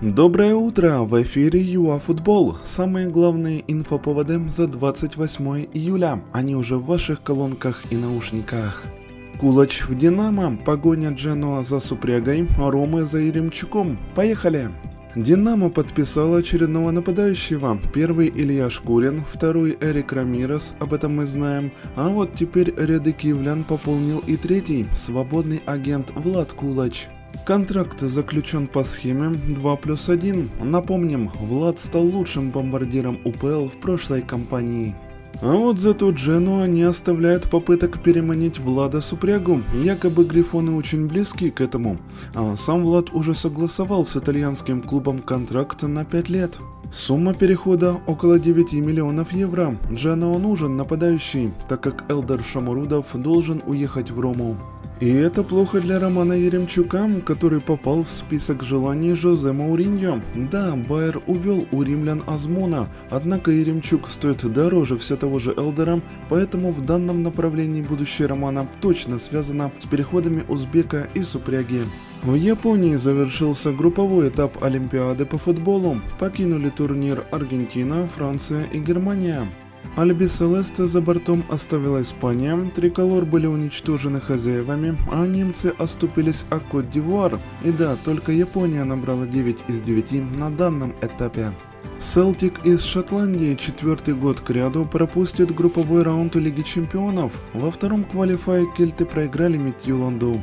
Доброе утро! В эфире ЮАФутбол. Самые главные инфоповоды за 28 июля. Они уже в ваших колонках и наушниках. Кулач в Динамо, погоня Дженуа за Супрягой, Ромы за Еремчуком. Поехали! Динамо подписал очередного нападающего. Первый Илья Шкурин, второй Эрик Рамирес, об этом мы знаем. А вот теперь ряды киевлян пополнил и третий, свободный агент Влад Кулач. Контракт заключен по схеме 2 плюс 1. Напомним, Влад стал лучшим бомбардиром УПЛ в прошлой кампании. А вот зато Дженуа не оставляет попыток переманить Влада Супрягу, якобы Грифоны очень близки к этому, а сам Влад уже согласовал с итальянским клубом контракт на 5 лет. Сумма перехода около 9 миллионов евро. Дженуа нужен нападающий, так как Элдер Шамурудов должен уехать в Рому. И это плохо для Романа Еремчука, который попал в список желаний Жозе Мауриньо. Да, Байер увел у римлян Азмуна, однако Еремчук стоит дороже все того же Элдера, поэтому в данном направлении будущее Романа точно связано с переходами Узбека и Супряги. В Японии завершился групповой этап Олимпиады по футболу. Покинули турнир Аргентина, Франция и Германия. Альби Селесте за бортом оставила Испания, триколор были уничтожены хозяевами, а немцы оступились о Кот-Дивуар. И да, только Япония набрала 9 из 9 на данном этапе. Селтик из Шотландии четвертый год к ряду пропустит групповой раунд Лиги Чемпионов. Во втором квалифае кельты проиграли Митьюланду.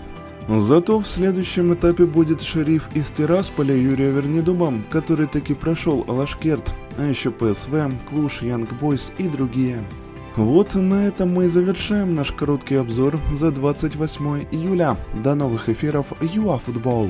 Зато в следующем этапе будет шериф из Тирасполя Юрия Вернедуба, который таки прошел Алашкерт, а еще ПСВ, Клуш, Янг Бойс и другие. Вот на этом мы и завершаем наш короткий обзор за 28 июля. До новых эфиров ЮАФутбол. Футбол.